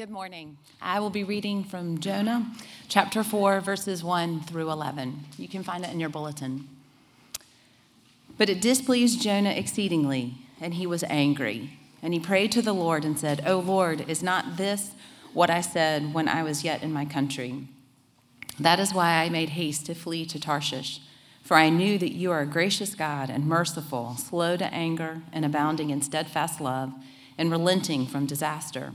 Good morning. I will be reading from Jonah chapter 4, verses 1 through 11. You can find it in your bulletin. But it displeased Jonah exceedingly, and he was angry. And he prayed to the Lord and said, O Lord, is not this what I said when I was yet in my country? That is why I made haste to flee to Tarshish, for I knew that you are a gracious God and merciful, slow to anger, and abounding in steadfast love, and relenting from disaster.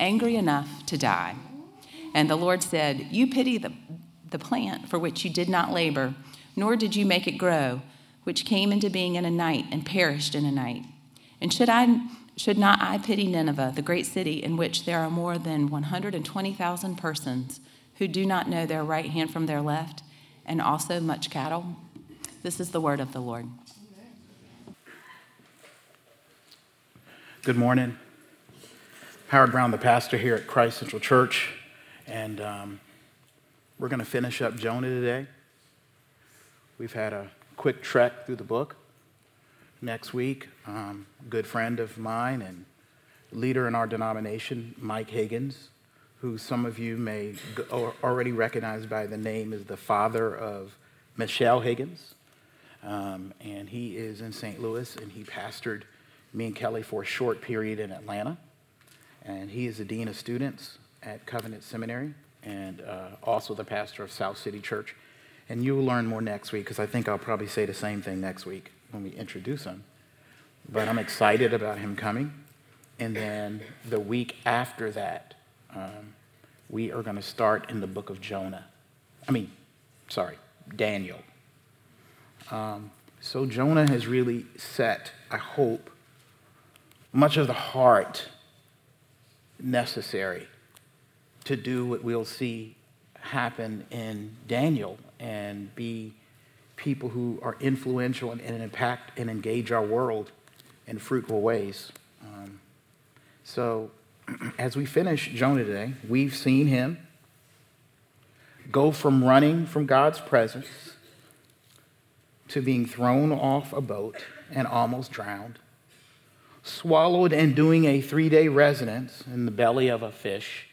angry enough to die. And the Lord said, You pity the, the plant for which you did not labor, nor did you make it grow, which came into being in a night and perished in a night. And should I should not I pity Nineveh, the great city in which there are more than 120,000 persons who do not know their right hand from their left, and also much cattle? This is the word of the Lord. Good morning. Howard Brown, the pastor here at Christ Central Church, and um, we're going to finish up Jonah today. We've had a quick trek through the book. Next week, um, good friend of mine and leader in our denomination, Mike Higgins, who some of you may already recognize by the name is the father of Michelle Higgins. Um, and he is in St. Louis, and he pastored me and Kelly for a short period in Atlanta and he is the dean of students at Covenant Seminary and uh, also the pastor of South City Church. And you will learn more next week because I think I'll probably say the same thing next week when we introduce him. But I'm excited about him coming. And then the week after that, um, we are going to start in the book of Jonah. I mean, sorry, Daniel. Um, so Jonah has really set, I hope, much of the heart necessary to do what we'll see happen in Daniel and be people who are influential and, and impact and engage our world in fruitful ways. Um, so, as we finish Jonah today, we've seen him go from running from God's presence to being thrown off a boat and almost drowned swallowed and doing a three day residence in the belly of a fish,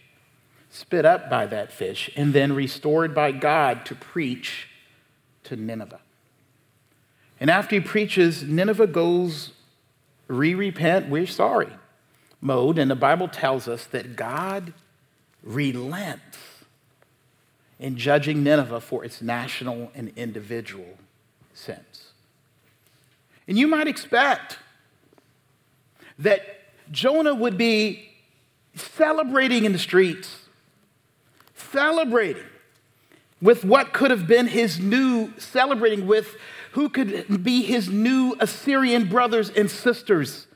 spit up by that fish, and then restored by God to preach to Nineveh. And after he preaches, Nineveh goes re repent, we're sorry mode. And the Bible tells us that God relents in judging Nineveh for its national and individual sins. And you might expect that Jonah would be celebrating in the streets, celebrating with what could have been his new, celebrating with who could be his new Assyrian brothers and sisters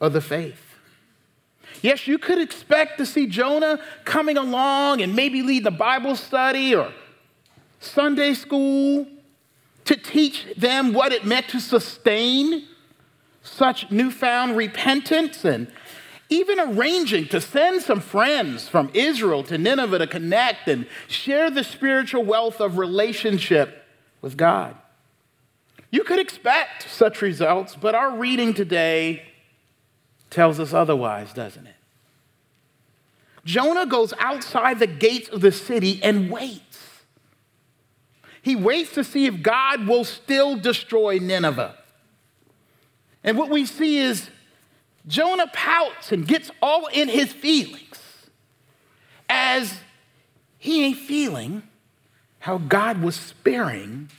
of the faith. Yes, you could expect to see Jonah coming along and maybe lead the Bible study or Sunday school to teach them what it meant to sustain such newfound repentance and even arranging to send some friends from Israel to Nineveh to connect and share the spiritual wealth of relationship with God. You could expect such results, but our reading today tells us otherwise, doesn't it? Jonah goes outside the gates of the city and waits. He waits to see if God will still destroy Nineveh. And what we see is Jonah pouts and gets all in his feelings as he ain't feeling how God was sparing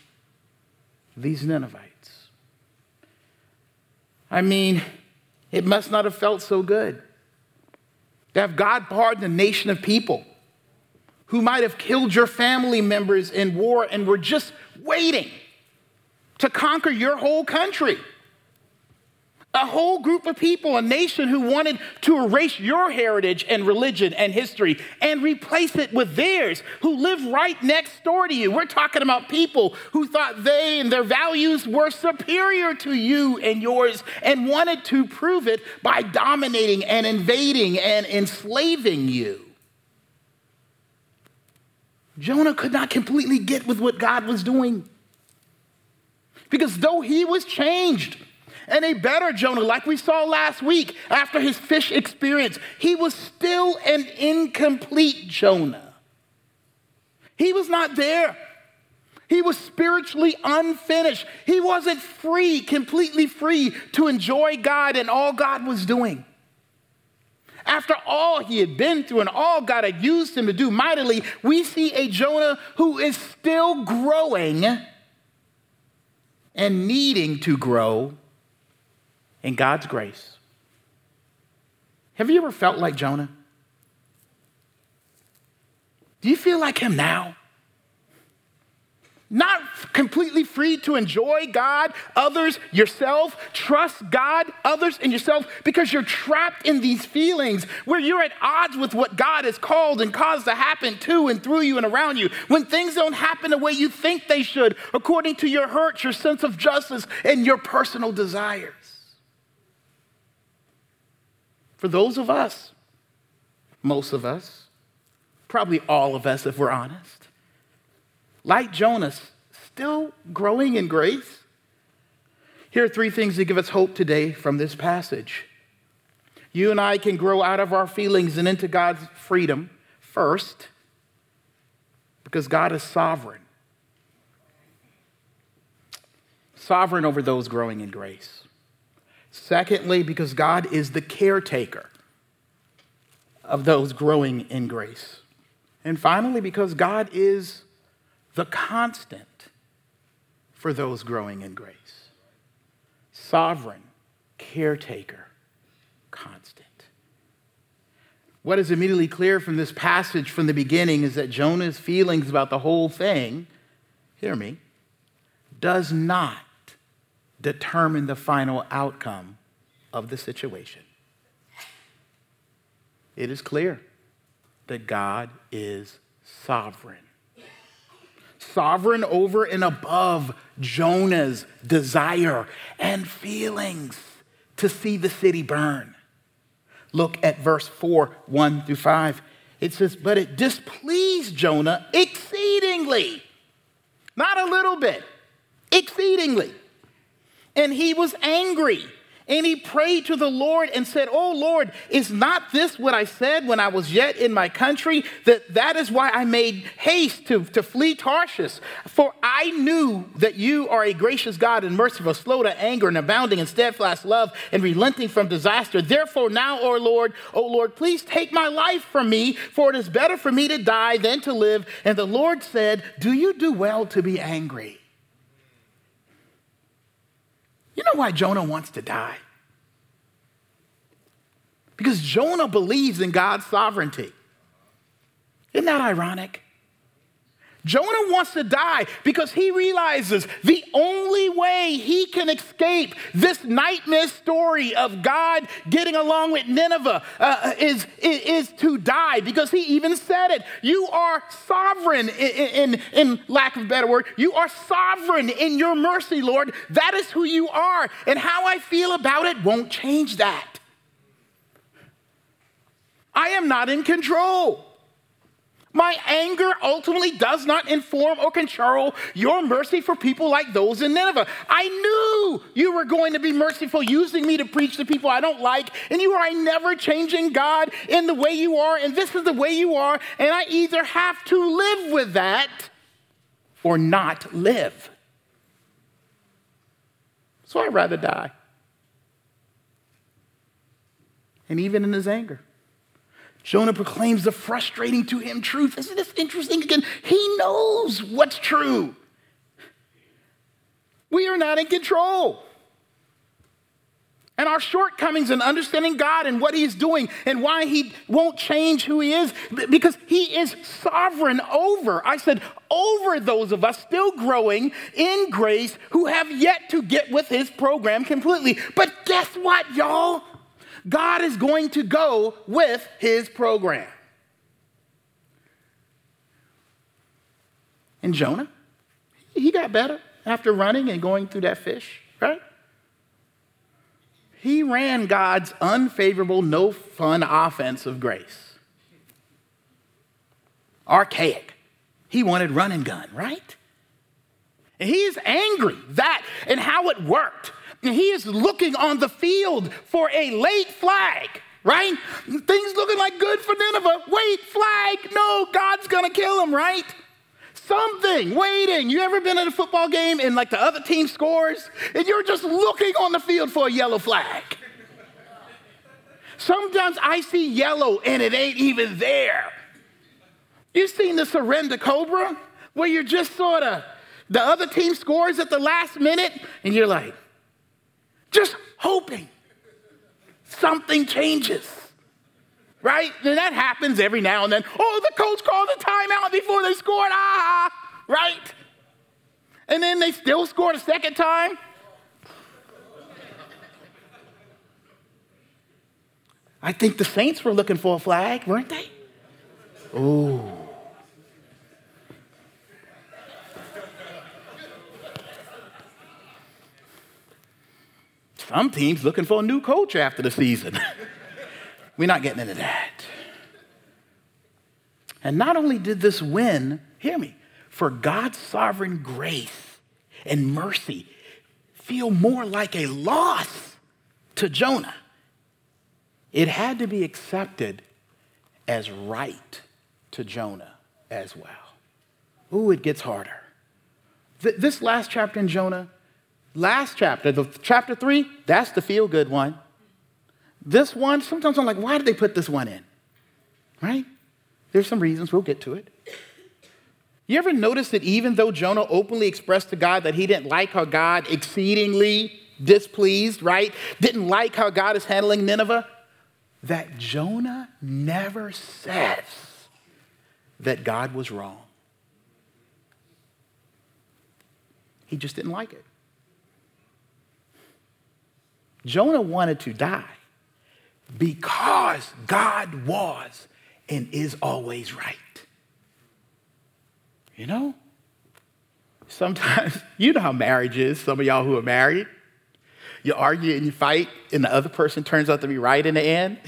these Ninevites. I mean, it must not have felt so good to have God pardon a nation of people who might have killed your family members in war and were just waiting to conquer your whole country. A whole group of people, a nation who wanted to erase your heritage and religion and history and replace it with theirs, who live right next door to you. We're talking about people who thought they and their values were superior to you and yours and wanted to prove it by dominating and invading and enslaving you. Jonah could not completely get with what God was doing. Because though he was changed, and a better Jonah, like we saw last week after his fish experience. He was still an incomplete Jonah. He was not there. He was spiritually unfinished. He wasn't free, completely free to enjoy God and all God was doing. After all he had been through and all God had used him to do mightily, we see a Jonah who is still growing and needing to grow in God's grace. Have you ever felt like Jonah? Do you feel like him now? Not completely free to enjoy God, others, yourself, trust God, others, and yourself because you're trapped in these feelings where you're at odds with what God has called and caused to happen to and through you and around you. When things don't happen the way you think they should, according to your hurts, your sense of justice, and your personal desires. For those of us, most of us, probably all of us if we're honest, like Jonas, still growing in grace. Here are three things that give us hope today from this passage. You and I can grow out of our feelings and into God's freedom first, because God is sovereign. Sovereign over those growing in grace. Secondly, because God is the caretaker of those growing in grace. And finally, because God is the constant for those growing in grace. Sovereign, caretaker, constant. What is immediately clear from this passage from the beginning is that Jonah's feelings about the whole thing, hear me, does not determine the final outcome of the situation. It is clear that God is sovereign. Sovereign over and above Jonah's desire and feelings to see the city burn. Look at verse 4, 1 through 5. It says, But it displeased Jonah exceedingly. Not a little bit, exceedingly and he was angry. And he prayed to the Lord and said, Oh Lord, is not this what I said when I was yet in my country? That that is why I made haste to, to flee Tarshish. For I knew that you are a gracious God and merciful, slow to anger and abounding in steadfast love and relenting from disaster. Therefore, now, O Lord, O Lord, please take my life from me, for it is better for me to die than to live. And the Lord said, Do you do well to be angry? You know why Jonah wants to die? Because Jonah believes in God's sovereignty. Isn't that ironic? Jonah wants to die because he realizes the only way he can escape this nightmare story of God getting along with Nineveh uh, is, is, is, to die because he even said it. You are sovereign, in, in, in lack of a better word. You are sovereign in your mercy, Lord. That is who you are. And how I feel about it won't change that. I am not in control. My anger ultimately does not inform or control your mercy for people like those in Nineveh. I knew you were going to be merciful, using me to preach to people I don't like, and you are a never changing God in the way you are, and this is the way you are, and I either have to live with that or not live. So I'd rather die. And even in his anger. Jonah proclaims the frustrating to him truth. Isn't this interesting? Again, he knows what's true. We are not in control. And our shortcomings in understanding God and what He's doing and why He won't change who He is, because He is sovereign over, I said, over those of us still growing in grace who have yet to get with His program completely. But guess what, y'all? God is going to go with His program. And Jonah, he got better after running and going through that fish, right? He ran God's unfavorable, no fun offense of grace. Archaic. He wanted run and gun, right? And he is angry that and how it worked. And he is looking on the field for a late flag, right? Things looking like good for Nineveh. Wait, flag. No, God's gonna kill him, right? something waiting. You ever been at a football game and like the other team scores and you're just looking on the field for a yellow flag? Sometimes I see yellow and it ain't even there. You've seen the surrender cobra where you're just sort of, the other team scores at the last minute and you're like, just hoping something changes right? And that happens every now and then. Oh, the coach called a timeout before they scored. Ah, right? And then they still scored a second time. I think the Saints were looking for a flag, weren't they? Ooh. Some teams looking for a new coach after the season. We're not getting into that. And not only did this win, hear me, for God's sovereign grace and mercy feel more like a loss to Jonah, it had to be accepted as right to Jonah as well. Ooh, it gets harder. Th- this last chapter in Jonah, last chapter, the chapter three, that's the feel good one. This one, sometimes I'm like, why did they put this one in? Right? There's some reasons, we'll get to it. You ever notice that even though Jonah openly expressed to God that he didn't like how God exceedingly displeased, right? Didn't like how God is handling Nineveh? That Jonah never says that God was wrong. He just didn't like it. Jonah wanted to die because God was and is always right. You know? Sometimes, you know how marriage is, some of y'all who are married. You argue and you fight, and the other person turns out to be right in the end.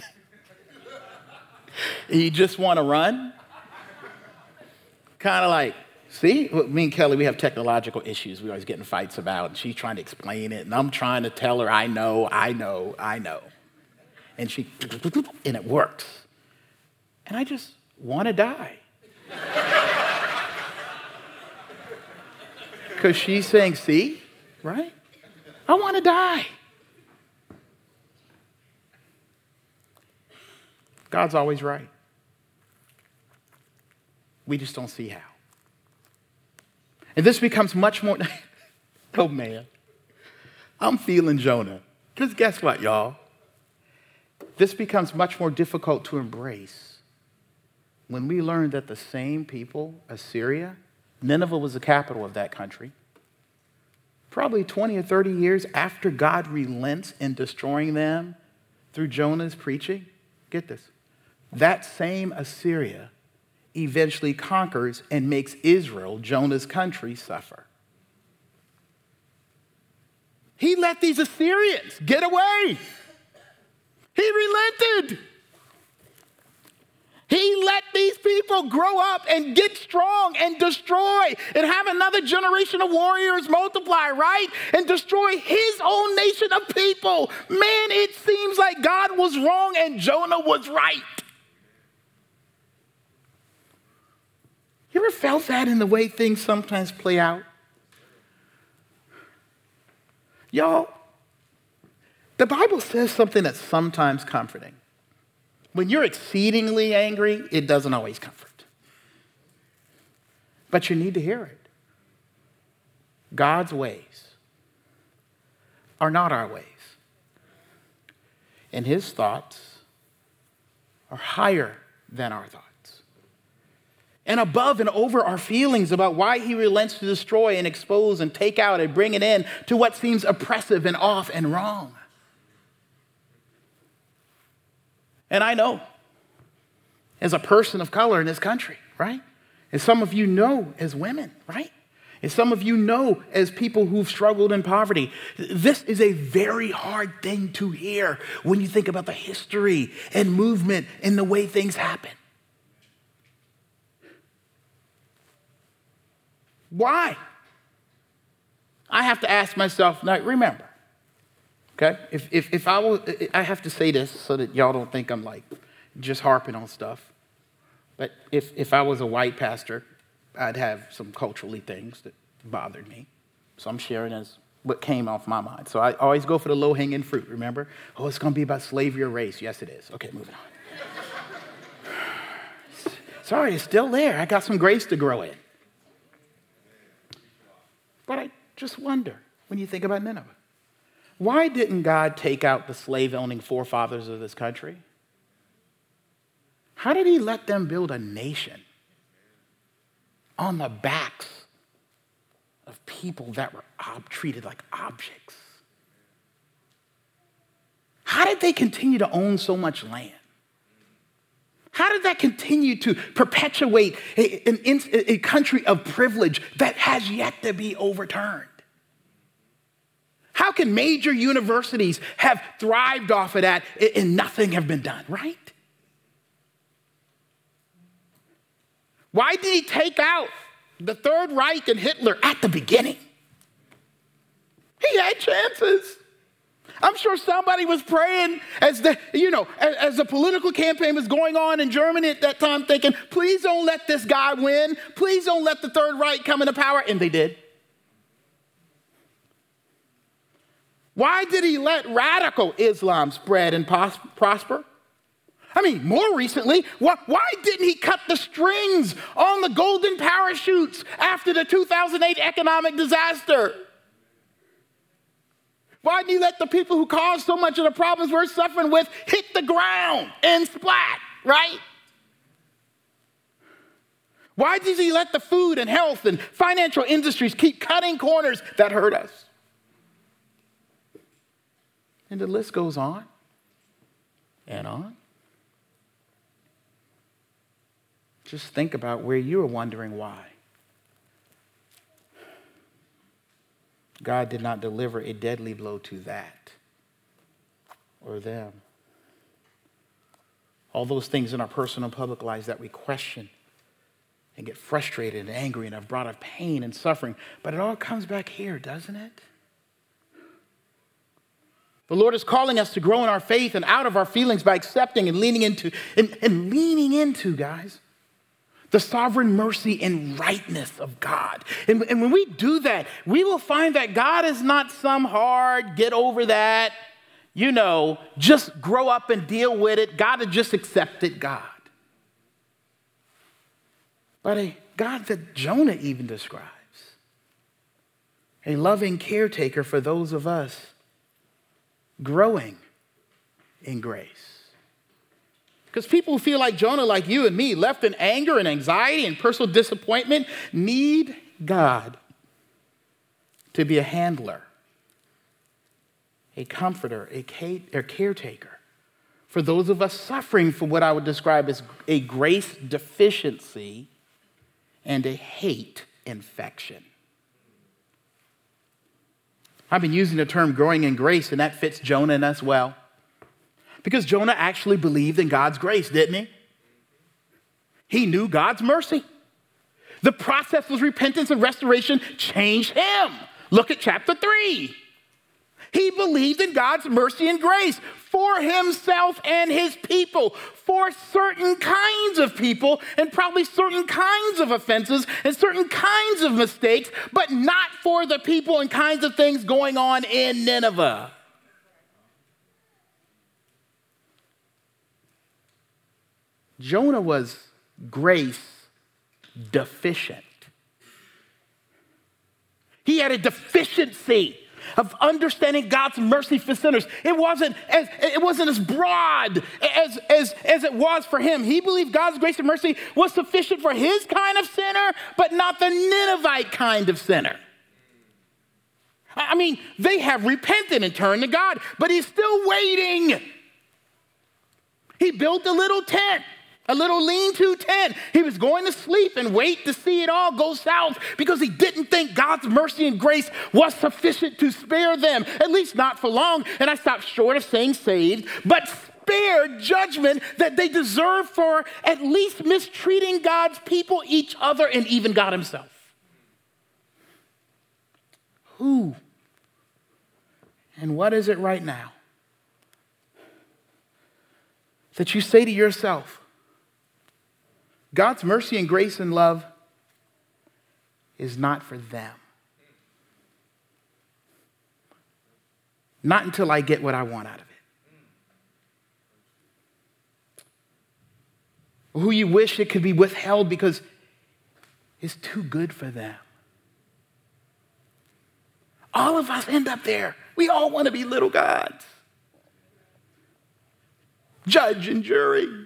and you just want to run. Kind of like, see, me and Kelly, we have technological issues we always get in fights about, and she's trying to explain it, and I'm trying to tell her, I know, I know, I know and she, and it works. And I just want to die. Because she's saying, see, right? I want to die. God's always right. We just don't see how. And this becomes much more, oh man, I'm feeling Jonah. Because guess what, y'all? This becomes much more difficult to embrace when we learn that the same people, Assyria, Nineveh was the capital of that country. Probably 20 or 30 years after God relents in destroying them through Jonah's preaching, get this, that same Assyria eventually conquers and makes Israel, Jonah's country, suffer. He let these Assyrians get away. He relented. He let these people grow up and get strong and destroy and have another generation of warriors multiply, right? And destroy his own nation of people. Man, it seems like God was wrong and Jonah was right. Ever felt that in the way things sometimes play out? Y'all, the Bible says something that's sometimes comforting. When you're exceedingly angry, it doesn't always comfort. But you need to hear it. God's ways are not our ways, and his thoughts are higher than our thoughts and above and over our feelings about why he relents to destroy and expose and take out and bring it in to what seems oppressive and off and wrong. And I know, as a person of color in this country, right? As some of you know as women, right? As some of you know as people who've struggled in poverty, this is a very hard thing to hear when you think about the history and movement and the way things happen. Why? I have to ask myself, now remember, okay? If, if, if I will, I have to say this so that y'all don't think I'm like just harping on stuff. But if, if I was a white pastor, I'd have some culturally things that bothered me. So I'm sharing as what came off my mind. So I always go for the low hanging fruit, remember? Oh, it's to be about slavery or race. Yes, it is. Okay, moving on. Sorry, it's still there. I got some grace to grow in. But I just wonder when you think about Nineveh why didn't God take out the slave owning forefathers of this country? How did he let them build a nation on the backs of people that were ob- treated like objects? How did they continue to own so much land? How did that continue to perpetuate a, a, a country of privilege that has yet to be overturned? How can major universities have thrived off of that and nothing have been done, right? Why did he take out the Third Reich and Hitler at the beginning? He had chances. I'm sure somebody was praying as the, you know, as, as, the political campaign was going on in Germany at that time, thinking, please don't let this guy win. Please don't let the Third Reich come into power. And they did. Why did he let radical Islam spread and pos- prosper? I mean, more recently, why, why, didn't he cut the strings on the golden parachutes after the 2008 economic disaster? Why did he let the people who caused so much of the problems we're suffering with hit the ground and splat, right? Why did he let the food and health and financial industries keep cutting corners that hurt us? And the list goes on and on. Just think about where you are wondering why. God did not deliver a deadly blow to that or them. All those things in our personal public lives that we question and get frustrated and angry and have brought us pain and suffering. But it all comes back here, doesn't it? The Lord is calling us to grow in our faith and out of our feelings by accepting and leaning into, and, and leaning into, guys, the sovereign mercy and rightness of God. And, and when we do that, we will find that God is not some hard, get over that, you know, just grow up and deal with it. God is just accepted God. But a God that Jonah even describes, a loving caretaker for those of us growing in grace. Because people who feel like Jonah, like you and me, left in anger and anxiety and personal disappointment, need God to be a handler, a comforter, a caretaker for those of us suffering from what I would describe as a grace deficiency and a hate infection. I've been using the term growing in grace, and that fits Jonah and us well. Because Jonah actually believed in God's grace, didn't he? He knew God's mercy. The process was repentance and restoration changed him. Look at chapter 3. He believed in God's mercy and grace for himself and his people, for certain kinds of people, and probably certain kinds of offenses and certain kinds of mistakes, but not for the people and kinds of things going on in Nineveh. Jonah was grace deficient. He had a deficiency of understanding God's mercy for sinners. It wasn't as, it wasn't as broad as, as, as it was for him. He believed God's grace and mercy was sufficient for his kind of sinner, but not the Ninevite kind of sinner. I mean, they have repented and turned to God, but he's still waiting. He built a little tent a little lean to tent. He was going to sleep and wait to see it all go south because he didn't think God's mercy and grace was sufficient to spare them, at least not for long. And I stopped short of saying saved, but spare judgment that they deserve for at least mistreating God's people, each other, and even God Himself. Who and what is it right now that you say to yourself, God's mercy and grace and love is not for them. Not until I get what I want out of it. who you wish it could be withheld because it's too good for them. All of us end up there. We all want to be little gods. Judge and jury.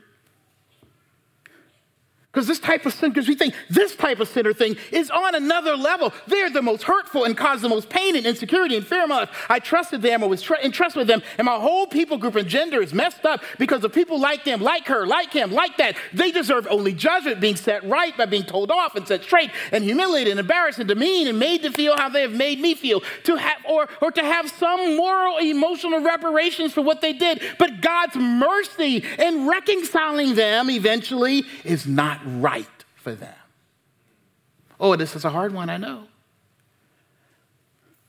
Because this type of sin, because we think this type of sinner thing is on another level. They're the most hurtful and cause the most pain and insecurity and fear in my life. I trusted them, I was tr- entrusted with them, and my whole people group and gender is messed up because of people like them, like her, like him, like that. They deserve only judgment, being set right by being told off and set straight, and humiliated and embarrassed and demeaned and made to feel how they have made me feel, to have or or to have some moral, emotional reparations for what they did. But God's mercy in reconciling them eventually is not right for them. Oh, this is a hard one, I know.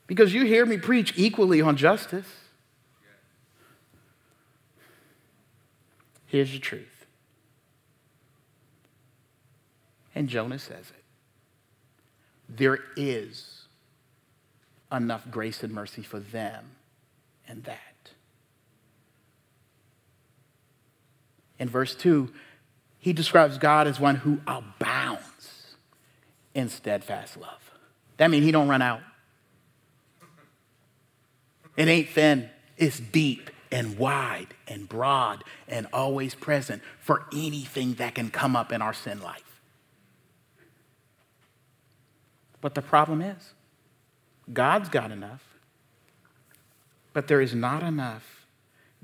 Because you hear me preach equally on justice. Here's the truth. And Jonah says it. There is enough grace and mercy for them and that. In verse 2, he describes God as one who abounds in steadfast love. That means he don't run out. It ain't thin, it's deep and wide and broad and always present for anything that can come up in our sin life. But the problem is, God's got enough, but there is not enough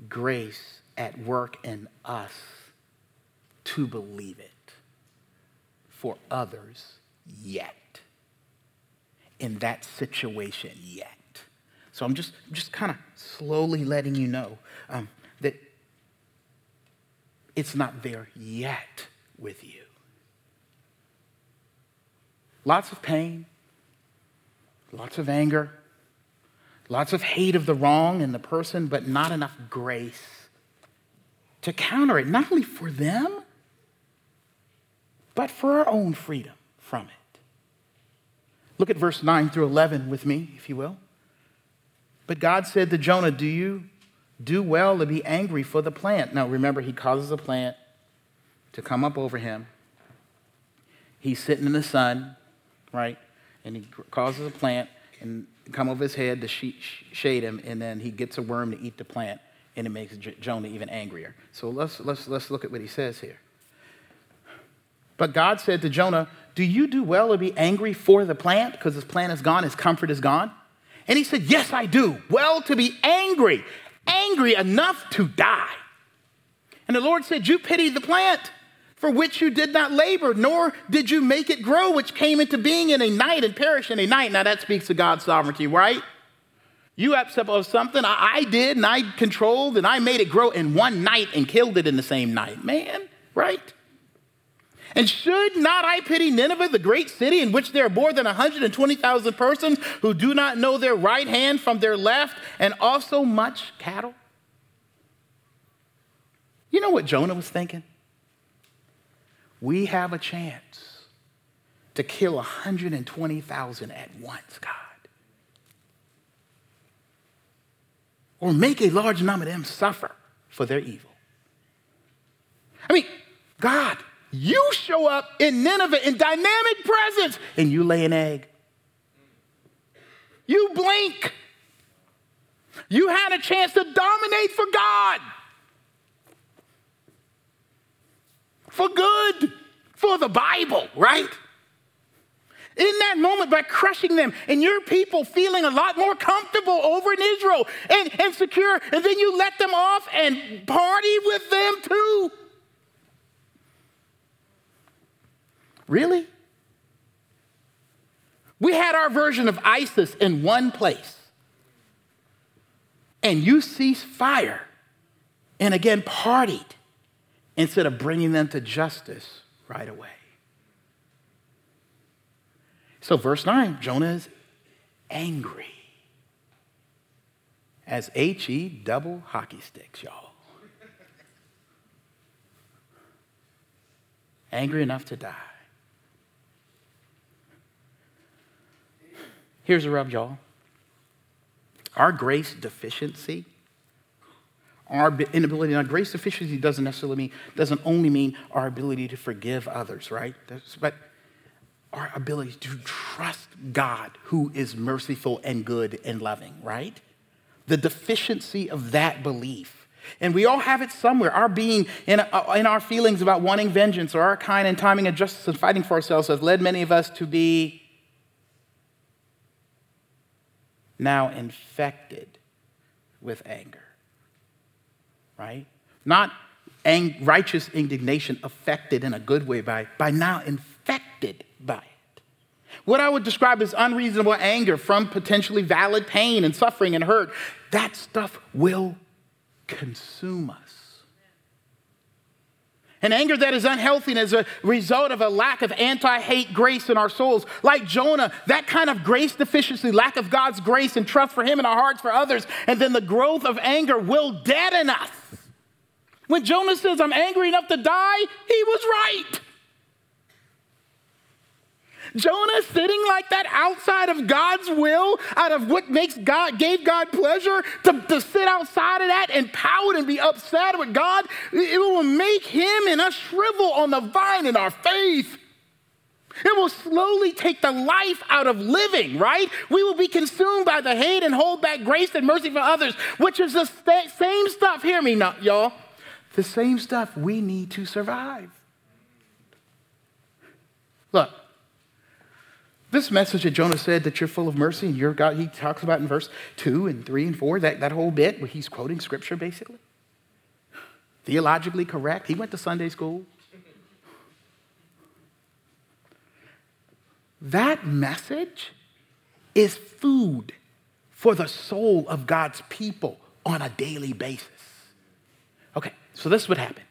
grace at work in us to believe it for others yet. In that situation yet. So I'm just, just kind of slowly letting you know um, that it's not there yet with you. Lots of pain, lots of anger, lots of hate of the wrong and the person, but not enough grace to counter it, not only for them, but for our own freedom from it. Look at verse 9 through 11 with me, if you will. But God said to Jonah, Do you do well to be angry for the plant? Now remember, he causes a plant to come up over him. He's sitting in the sun, right? And he causes a plant and come over his head to shade him, and then he gets a worm to eat the plant, and it makes Jonah even angrier. So let's, let's, let's look at what he says here. But God said to Jonah, Do you do well to be angry for the plant? Because his plant is gone, his comfort is gone. And he said, Yes, I do. Well, to be angry, angry enough to die. And the Lord said, You pity the plant for which you did not labor, nor did you make it grow, which came into being in a night and perished in a night. Now that speaks to God's sovereignty, right? You upset of something I, I did and I controlled and I made it grow in one night and killed it in the same night. Man, right? And should not I pity Nineveh, the great city in which there are more than 120,000 persons who do not know their right hand from their left, and also much cattle? You know what Jonah was thinking? We have a chance to kill 120,000 at once, God. Or make a large number of them suffer for their evil. I mean, God, you show up in Nineveh in dynamic presence and you lay an egg. You blink. You had a chance to dominate for God. For good, for the Bible, right? In that moment, by crushing them and your people feeling a lot more comfortable over in Israel and, and secure, and then you let them off and party with them too. Really? We had our version of ISIS in one place. And you ceased fire and again partied instead of bringing them to justice right away. So, verse 9 Jonah is angry. As H E double hockey sticks, y'all. Angry enough to die. Here's a rub, y'all. Our grace deficiency, our inability, now grace deficiency doesn't necessarily mean, doesn't only mean our ability to forgive others, right? That's, but our ability to trust God who is merciful and good and loving, right? The deficiency of that belief. And we all have it somewhere. Our being in, uh, in our feelings about wanting vengeance or our kind and timing of justice and fighting for ourselves has led many of us to be now infected with anger. Right? Not ang- righteous indignation affected in a good way by, by now infected by it. What I would describe as unreasonable anger from potentially valid pain and suffering and hurt, that stuff will consume us. An anger that is unhealthy and as a result of a lack of anti hate grace in our souls. Like Jonah, that kind of grace deficiency, lack of God's grace and trust for Him in our hearts for others, and then the growth of anger will deaden us. When Jonah says, I'm angry enough to die, he was right. Jonah sitting like that outside of God's will, out of what makes God, gave God pleasure, to, to sit outside of that and pout and be upset with God, it will make him and us shrivel on the vine in our faith. It will slowly take the life out of living, right? We will be consumed by the hate and hold back grace and mercy for others, which is the st- same stuff, hear me, not, y'all, the same stuff we need to survive. Look, this message that Jonah said that you're full of mercy and you're God, he talks about in verse 2 and 3 and 4, that, that whole bit where he's quoting scripture basically. Theologically correct. He went to Sunday school. That message is food for the soul of God's people on a daily basis. Okay, so this would happen.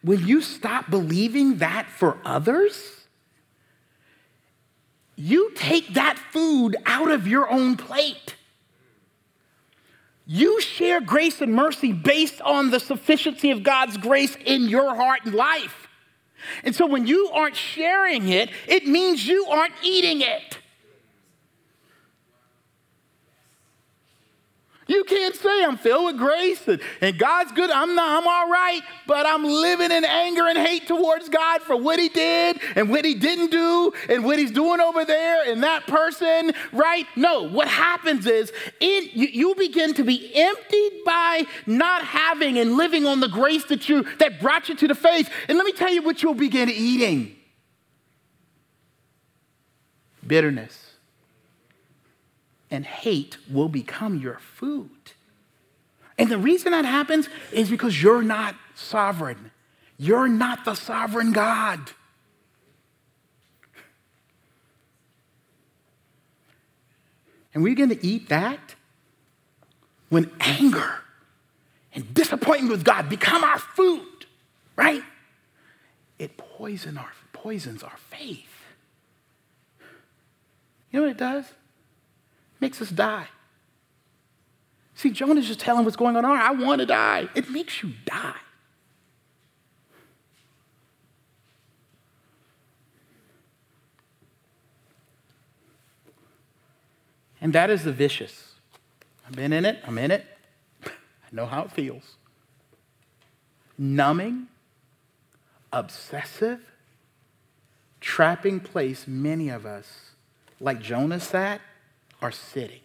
When you stop believing that for others, you take that food out of your own plate. You share grace and mercy based on the sufficiency of God's grace in your heart and life. And so when you aren't sharing it, it means you aren't eating it. You can't say I'm filled with grace and, and, God's good. I'm not, I'm all right, but I'm living in anger and hate towards God for what he did and what he didn't do and what he's doing over there and that person, right? No, what happens is in, you, you begin to be emptied by not having and living on the grace that you that brought you to the faith. And let me tell you what you'll begin eating. Bitterness and hate will become your food. And the reason that happens is because you're not sovereign. You're not the sovereign God. And we're going to eat that when anger and disappointment with God become our food, right? It poison our, poisons our faith. You know what it does? Makes us die. See, Jonah's just telling what's going on. I want to die. It makes you die. And that is the vicious. I've been in it, I'm in it. I know how it feels. Numbing, obsessive, trapping place many of us, like Jonah sat, are sitting.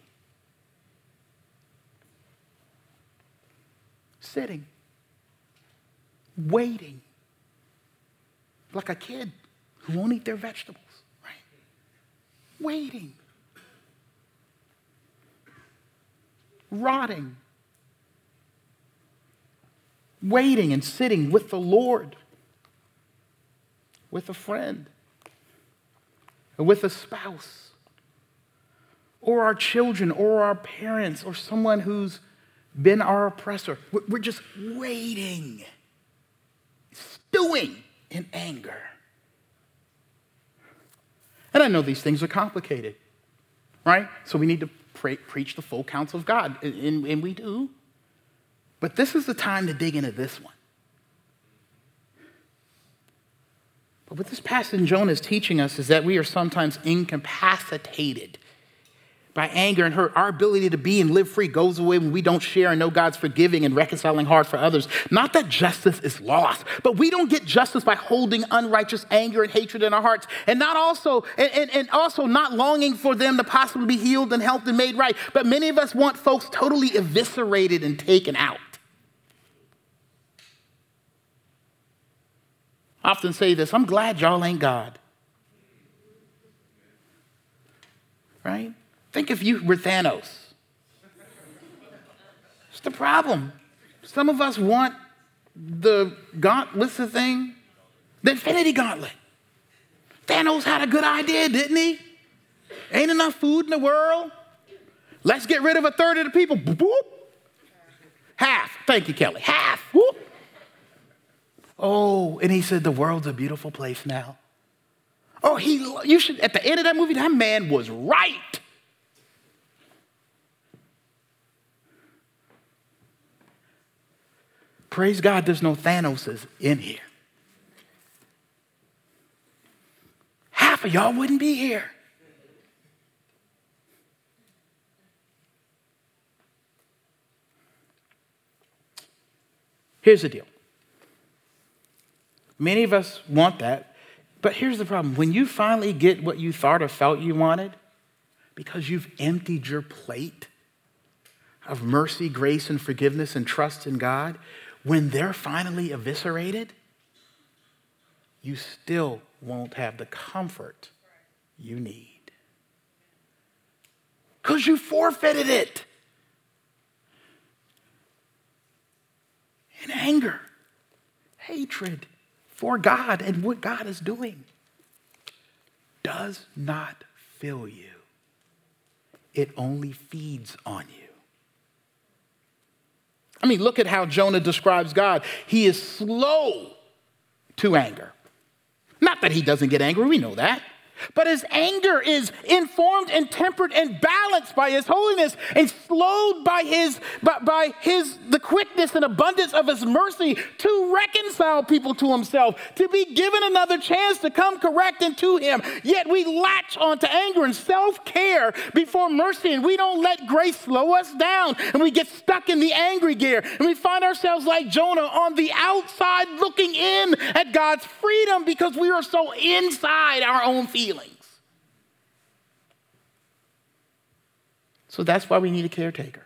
Sitting. Waiting. Like a kid who won't eat their vegetables, right? Waiting. Rotting waiting and sitting with the Lord, with a friend, with a spouse, or our children, or our parents, or someone who's been our oppressor. We're just waiting, stewing in anger. And I know these things are complicated, right? So we need to pre- preach the full counsel of God, and, and we do. But this is the time to dig into this one. But what this passage in Jonah is teaching us is that we are sometimes incapacitated by anger and hurt. Our ability to be and live free goes away when we don't share and know God's forgiving and reconciling heart for others. Not that justice is lost, but we don't get justice by holding unrighteous anger and hatred in our hearts, and not also and, and, and also not longing for them to possibly be healed and helped and made right. But many of us want folks totally eviscerated and taken out. I often say this I'm glad y'all ain't God. Right? Think if you were Thanos. It's the problem. Some of us want the gauntlet, the thing? The infinity gauntlet. Thanos had a good idea, didn't he? Ain't enough food in the world. Let's get rid of a third of the people. Boop. Half. Thank you, Kelly. Half. Oh, and he said, The world's a beautiful place now. Oh, he, you should, at the end of that movie, that man was right. Praise God, there's no Thanoses in here. Half of y'all wouldn't be here. Here's the deal Many of us want that. But here's the problem when you finally get what you thought or felt you wanted, because you've emptied your plate of mercy, grace, and forgiveness and trust in God, when they're finally eviscerated, you still won't have the comfort you need. Because you forfeited it. In anger, hatred, for God and what God is doing does not fill you, it only feeds on you. I mean, look at how Jonah describes God. He is slow to anger. Not that he doesn't get angry, we know that. But his anger is informed and tempered and balanced by his holiness and slowed by his by, by his the quickness and abundance of his mercy to reconcile people to himself, to be given another chance to come correct into him. Yet we latch onto anger and self-care before mercy, and we don't let grace slow us down, and we get stuck in the angry gear, and we find ourselves like Jonah on the outside looking in at God's freedom because we are so inside our own feelings feelings. So that's why we need a caretaker.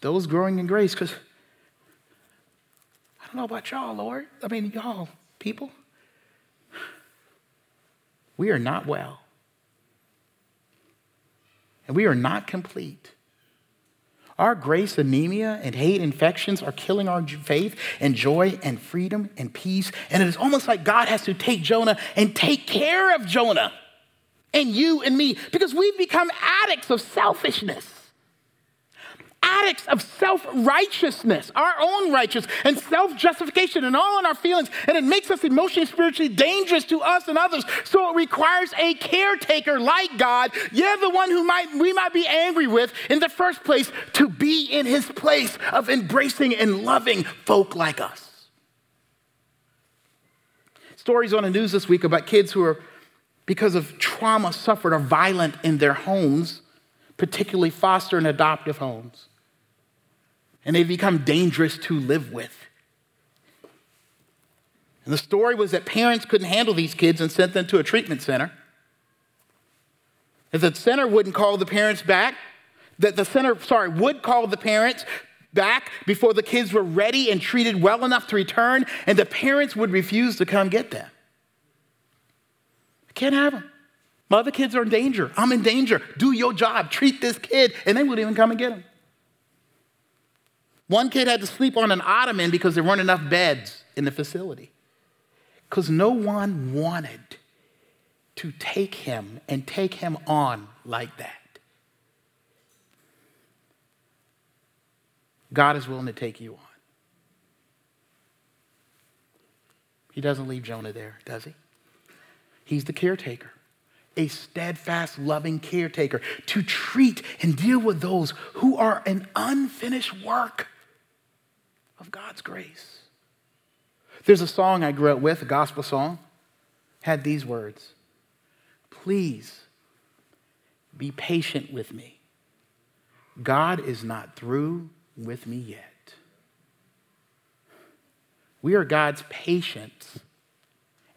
Those growing in grace, because I don't know about y'all, Lord. I mean, y'all, people. We are not well. And we are not complete our grace anemia and hate infections are killing our faith and joy and freedom and peace. And it is almost like God has to take Jonah and take care of Jonah and you and me because we've become addicts of selfishness addicts of self righteousness, our own righteousness, and self justification, and all in our feelings. And it makes us emotionally, spiritually dangerous to us and others. So it requires a caretaker like God. You're the one who might, we might be angry with in the first place to be in his place of embracing and loving folk like us. Stories on the news this week about kids who are, because of trauma suffered, are violent in their homes, particularly foster and adoptive homes and they become dangerous to live with. And the story was that parents couldn't handle these kids and sent them to a treatment center. If the center wouldn't call the parents back, that the center, sorry, would call the parents back before the kids were ready and treated well enough to return, and the parents would refuse to come get them. Can't have them. My other kids are in danger. I'm in danger. Do your job. Treat this kid. And they wouldn't even come and get him. One kid had to sleep on an ottoman because there weren't enough beds in the facility. Because no one wanted to take him and take him on like that. God is willing to take you on. He doesn't leave Jonah there, does he? He's the caretaker, a steadfast, loving caretaker to treat and deal with those who are an unfinished work of God's grace. There's a song I grew up with, a gospel song, had these words Please be patient with me. God is not through with me yet. We are God's patience.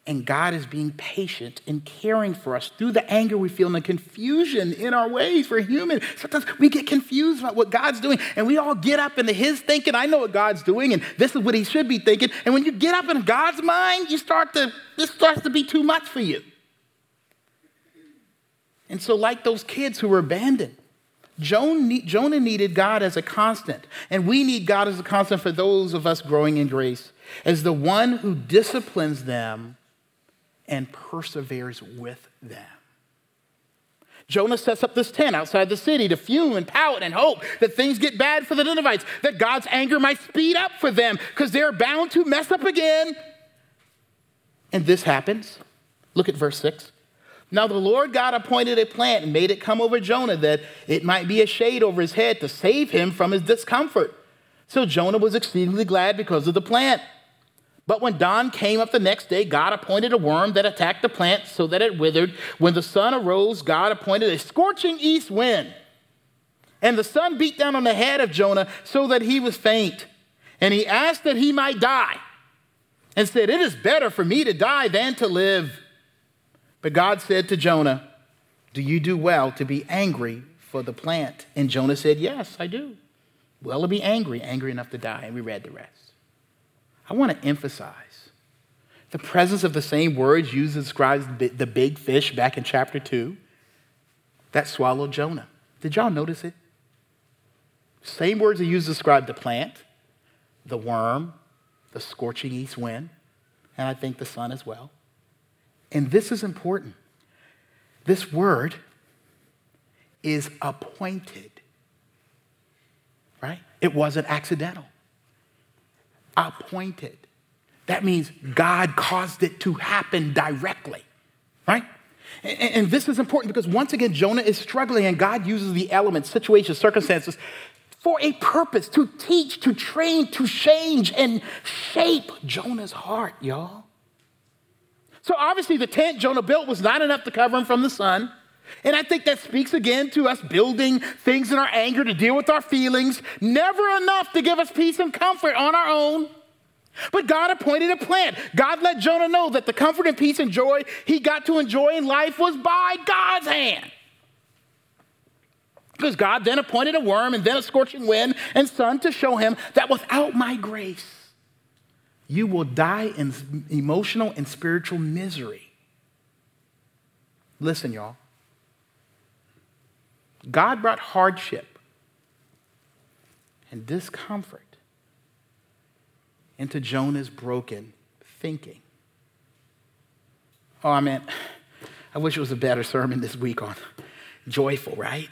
And God is being patient and caring for us through the anger we feel and the confusion in our ways. We're human. Sometimes we get confused about what God's doing, and we all get up into His thinking. I know what God's doing, and this is what He should be thinking. And when you get up in God's mind, you start to, this starts to be too much for you. And so, like those kids who were abandoned, Jonah needed God as a constant, and we need God as a constant for those of us growing in grace, as the one who disciplines them and perseveres with them. Jonah sets up this tent outside the city to fume and pout and hope that things get bad for the Ninevites, that God's anger might speed up for them because they're bound to mess up again. And this happens. Look at verse 6. Now the Lord God appointed a plant and made it come over Jonah that it might be a shade over his head to save him from his discomfort. So Jonah was exceedingly glad because of the plant. But when dawn came up the next day, God appointed a worm that attacked the plant so that it withered. When the sun arose, God appointed a scorching east wind. And the sun beat down on the head of Jonah so that he was faint. And he asked that he might die and said, It is better for me to die than to live. But God said to Jonah, Do you do well to be angry for the plant? And Jonah said, Yes, I do. Well to be angry, angry enough to die. And we read the rest. I want to emphasize the presence of the same words used to describe the big fish back in chapter 2 that swallowed Jonah. Did y'all notice it? Same words are used to describe the plant, the worm, the scorching east wind, and I think the sun as well. And this is important. This word is appointed, right? It wasn't accidental. Appointed. That means God caused it to happen directly, right? And, and, this is important because once again, Jonah is struggling, and God uses the elements, situations, circumstances for a purpose to teach, to train, to change, and shape Jonah's heart, y'all. So obviously, the tent Jonah built was not enough to cover him from the sun. And I think that speaks again to us building things in our anger to deal with our feelings, never enough to give us peace and comfort on our own. But God appointed a plant. God let Jonah know that the comfort and peace and joy he got to enjoy in life was by God's hand. Because God then appointed a worm and then a scorching wind and sun to show him that without my grace, you will die in emotional and spiritual misery. Listen, y'all. God brought hardship and discomfort into Jonah's broken thinking. Oh, I mean, I wish it was a better sermon this week on joyful, right?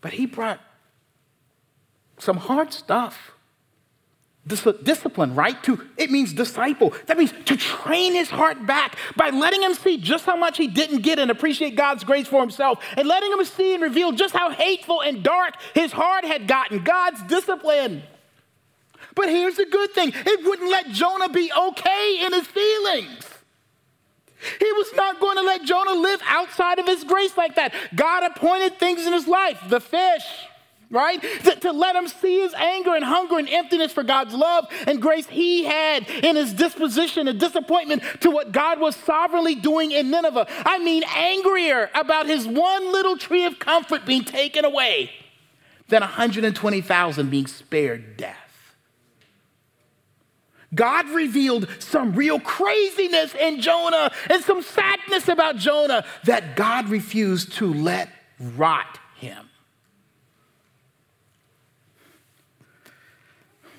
But he brought some hard stuff discipline, right? To it means disciple. That means to train his heart back by letting him see just how much he didn't get and appreciate God's grace for himself, and letting him see and reveal just how hateful and dark his heart had gotten. God's discipline. But here's the good thing: it wouldn't let Jonah be okay in his feelings. He was not going to let Jonah live outside of his grace like that. God appointed things in his life, the fish right? To, to, let him see his anger and hunger and emptiness for God's love and grace he had in his disposition and disappointment to what God was sovereignly doing in Nineveh. I mean, angrier about his one little tree of comfort being taken away than 120,000 being spared death. God revealed some real craziness in Jonah and some sadness about Jonah that God refused to let rot him.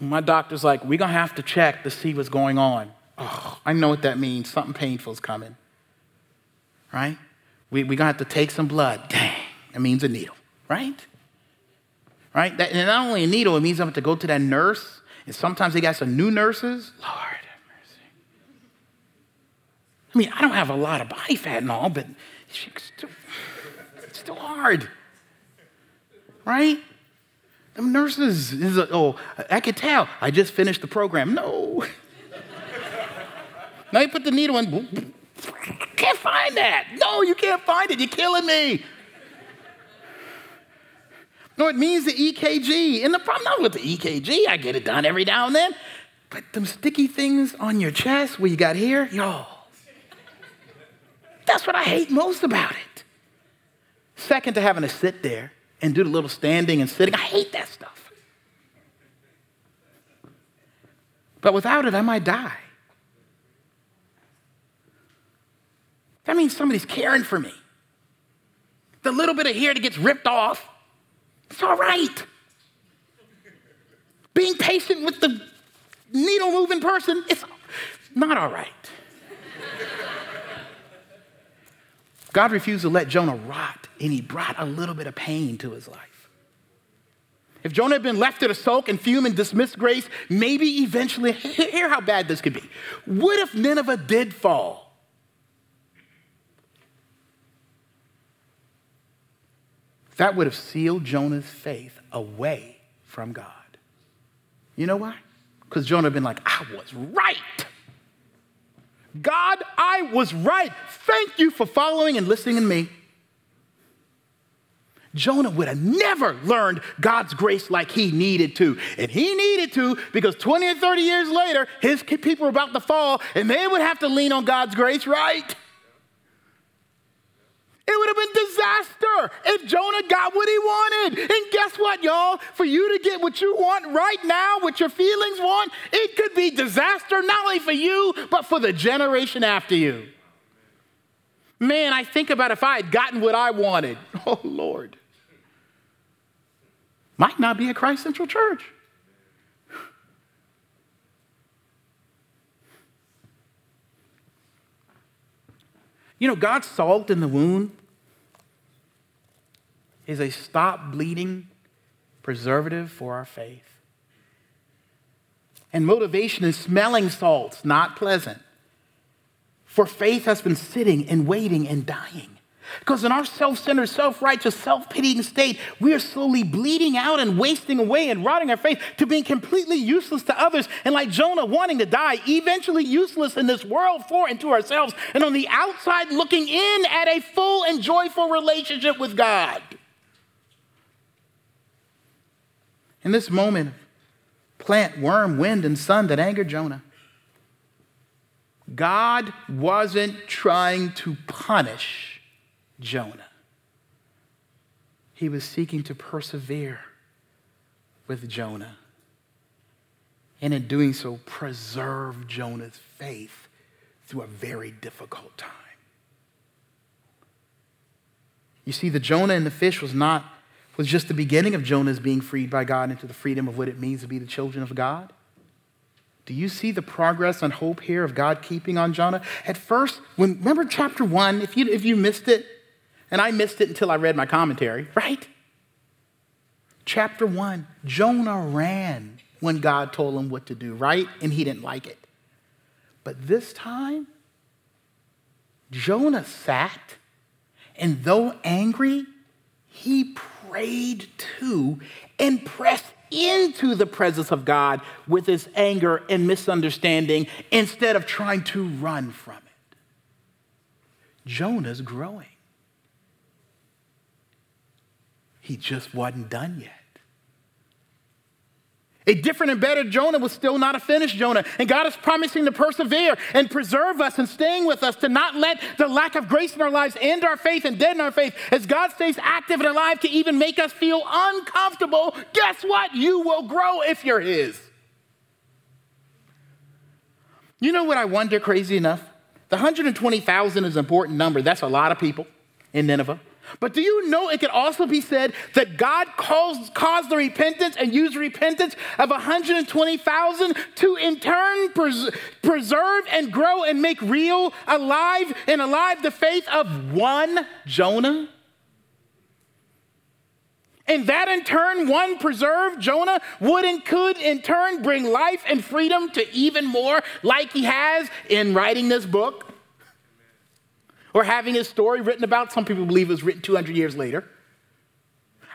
My doctor's like, we're going to have to check to see what's going on. Oh, I know what that means. Something painful is coming. Right? We're we going to have to take some blood. Dang, that means a needle. Right? Right? That, and not only a needle, it means I'm going to go to that nurse. And sometimes they got some new nurses. Lord have mercy. I mean, I don't have a lot of body fat and all, but it's still, it's still hard. Right? The nurses is a, oh, I could tell. I just finished the program. No. now you put the needle in. Can't find that. No, you can't find it. You're killing me. No, it means the EKG. And the problem not with the EKG, I get it done every now and then. But them sticky things on your chest where you got here, y'all. That's what I hate most about it. Second to having to sit there and do the little standing and sitting. I hate that stuff. But without it, I might die. That means somebody's caring for me. The little bit of hair that gets ripped off, it's all right. Being patient with the needle moving person, it's not all right. God refused to let Jonah rot, and he brought a little bit of pain to his life. If Jonah had been left to soak and fume and dismiss grace, maybe eventually, hear how bad this could be. What if Nineveh did fall? That would have sealed Jonah's faith away from God. You know why? Because Jonah had been like, I was right. God, I was right. Thank you for following and listening to me. Jonah would have never learned God's grace like he needed to. And he needed to because 20 or 30 years later, his people were about to fall and they would have to lean on God's grace, right? It would have been disaster if Jonah got what he wanted. And guess what, y'all? For you to get what you want right now, what your feelings want, it could be disaster not only for you, but for the generation after you. Man, I think about if I had gotten what I wanted. Oh, Lord. Might not be a Christ Central Church. You know, God's salt in the wound is a stop bleeding preservative for our faith. And motivation is smelling salts, not pleasant. For faith has been sitting and waiting and dying. Because in our self centered, self righteous, self pitying state, we are slowly bleeding out and wasting away and rotting our faith to being completely useless to others. And like Jonah, wanting to die, eventually useless in this world for and to ourselves, and on the outside looking in at a full and joyful relationship with God. In this moment, plant, worm, wind, and sun that angered Jonah. God wasn't trying to punish Jonah. He was seeking to persevere with Jonah. And in doing so, preserve Jonah's faith through a very difficult time. You see, the Jonah and the fish was not was just the beginning of Jonah's being freed by God into the freedom of what it means to be the children of God? Do you see the progress and hope here of God keeping on Jonah? At first, when remember chapter one, if you if you missed it, and I missed it until I read my commentary, right? Chapter one, Jonah ran when God told him what to do, right? And he didn't like it. But this time, Jonah sat, and though angry, he prayed to and pressed into the presence of God with his anger and misunderstanding instead of trying to run from it. Jonah's growing. He just wasn't done yet. A different and better Jonah was still not a finished Jonah. And God is promising to persevere and preserve us and staying with us to not let the lack of grace in our lives end our faith and deaden our faith. As God stays active and alive to even make us feel uncomfortable, guess what? You will grow if you're His. You know what I wonder, crazy enough? The 120,000 is an important number. That's a lot of people in Nineveh. But do you know it could also be said that God calls, caused the repentance and used repentance of 120,000 to in turn pres- preserve and grow and make real, alive, and alive the faith of one Jonah? And that in turn, one preserved Jonah would and could in turn bring life and freedom to even more, like he has in writing this book or having his story written about. Some people believe it was written 200 years later.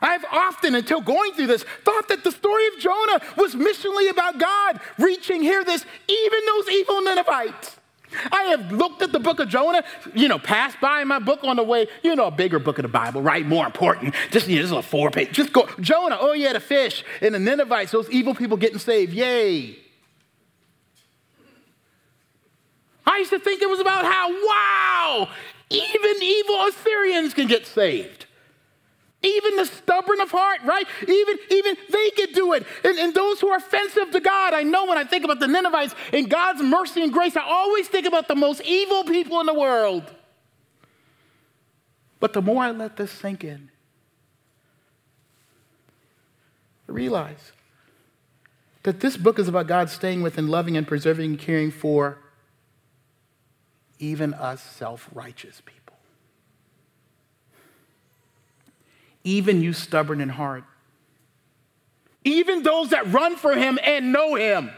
I've often, until going through this, thought that the story of Jonah was missionally about God reaching, hear this, even those evil Ninevites. I have looked at the book of Jonah, you know, passed by my book on the way, you know, a bigger book of the Bible, right? More important. Just, you know, just a four page. Just go, Jonah, oh yeah, the fish, and the Ninevites, those evil people getting saved. Yay. I used to think it was about how, wow, even evil Assyrians can get saved. Even the stubborn of heart, right? Even, even they could do it. And, and those who are offensive to God, I know when I think about the Ninevites and God's mercy and grace, I always think about the most evil people in the world. But the more I let this sink in, I realize that this book is about God staying with and loving and preserving and caring for even us self righteous people. Even you stubborn in heart. Even those that run for him and know him.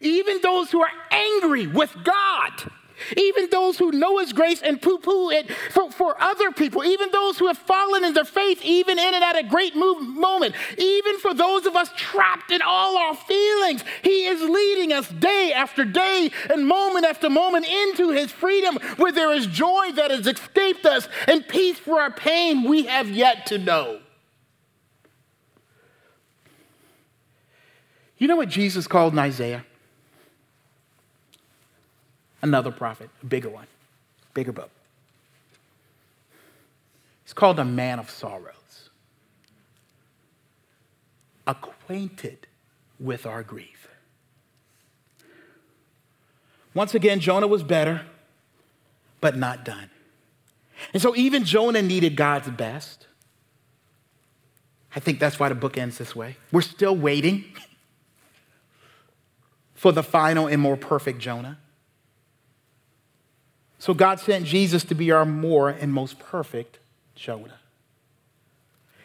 Even those who are angry with God even those who know His grace and poo poo it for, for other people, even those who have fallen in their faith, even in and at a great move, moment, even for those of us trapped in all our feelings, He is leading us day after day and moment after moment into His freedom where there is joy that has escaped us and peace for our pain we have yet to know. You know what Jesus called in Isaiah? Another prophet, a bigger one, bigger book. He's called a man of sorrows, acquainted with our grief. Once again, Jonah was better, but not done. And so even Jonah needed God's best. I think that's why the book ends this way. We're still waiting for the final and more perfect Jonah. So God sent Jesus to be our more and most perfect Jonah.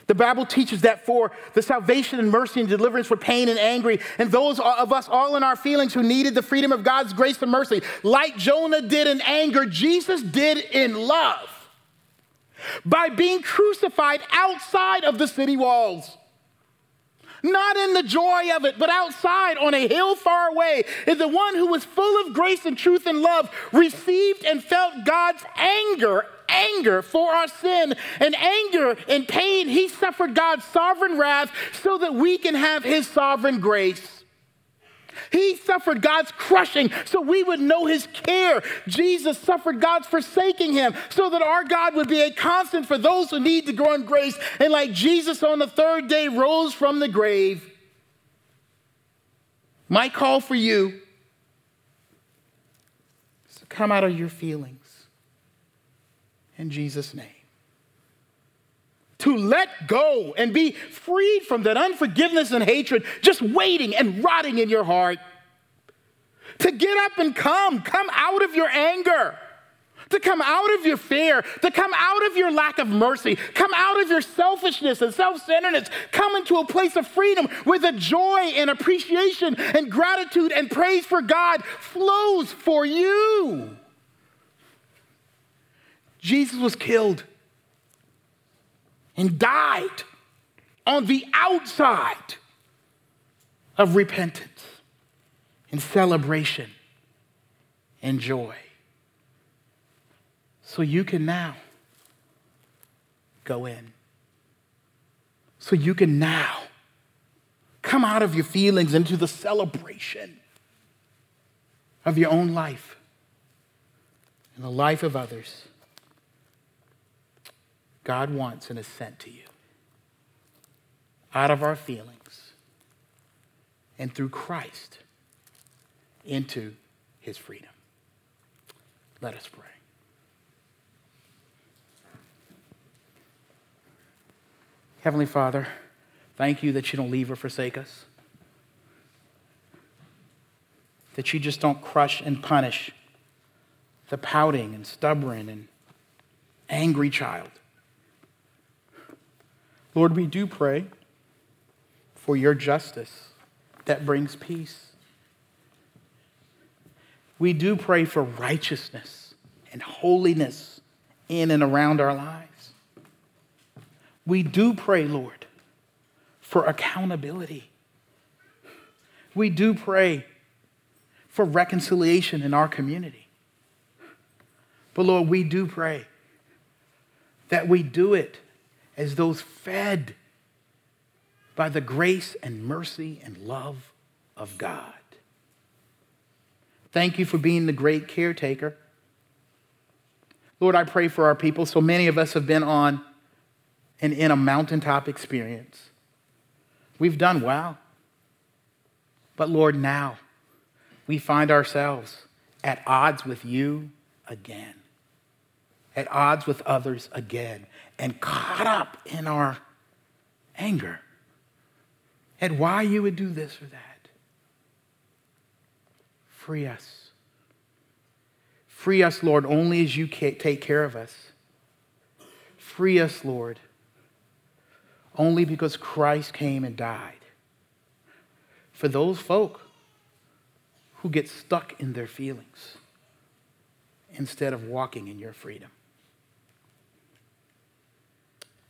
The Bible teaches that for the salvation and mercy and deliverance for pain and angry, and those of us all in our feelings who needed the freedom of God's grace and mercy, like Jonah did in anger, Jesus did in love by being crucified outside of the city walls not in the joy of it, but outside on a hill far away, is the one who was full of grace and truth and love, received and felt God's anger anger for our sin and anger and pain. He suffered God's sovereign wrath so that we can have his sovereign grace. He suffered God's crushing so we would know his care. Jesus suffered God's forsaking him so that our God would be a constant for those who need to grow in grace. And like Jesus on the third day rose from the grave, my call for you is to come out of your feelings in Jesus' name to let go and be freed from that unforgiveness and hatred just waiting and rotting in your heart. To get up and come, come out of your anger, to come out of your fear, to come out of your lack of mercy, come out of your selfishness and self centeredness, come into a place of freedom where the joy and appreciation and gratitude and praise for God flows for you. Jesus was killed and died on the outside of repentance and celebration and joy. So you can now go in. So you can now come out of your feelings into the celebration of your own life and the life of others. God wants and has sent to you. Out of our feelings and through Christ into his freedom. Let us pray. Heavenly Father, thank you that you don't leave or forsake us, that you just don't crush and punish the pouting and stubborn and angry child. Lord, we do pray for your justice that brings peace. We do pray for righteousness and holiness in and around our lives. We do pray, Lord, for accountability. We do pray for reconciliation in our community. But Lord, we do pray that we do it as those fed by the grace and mercy and love of God. Thank you for being the great caretaker. Lord, I pray for our people. So many of us have been on and in a mountaintop experience. We've done well. But Lord, now we find ourselves at odds with you again, at odds with others again, and caught up in our anger at why you would do this or that. Free us. Free us, Lord, only as you take care of us. Free us, Lord, only because Christ came and died. For those folk who get stuck in their feelings instead of walking in your freedom.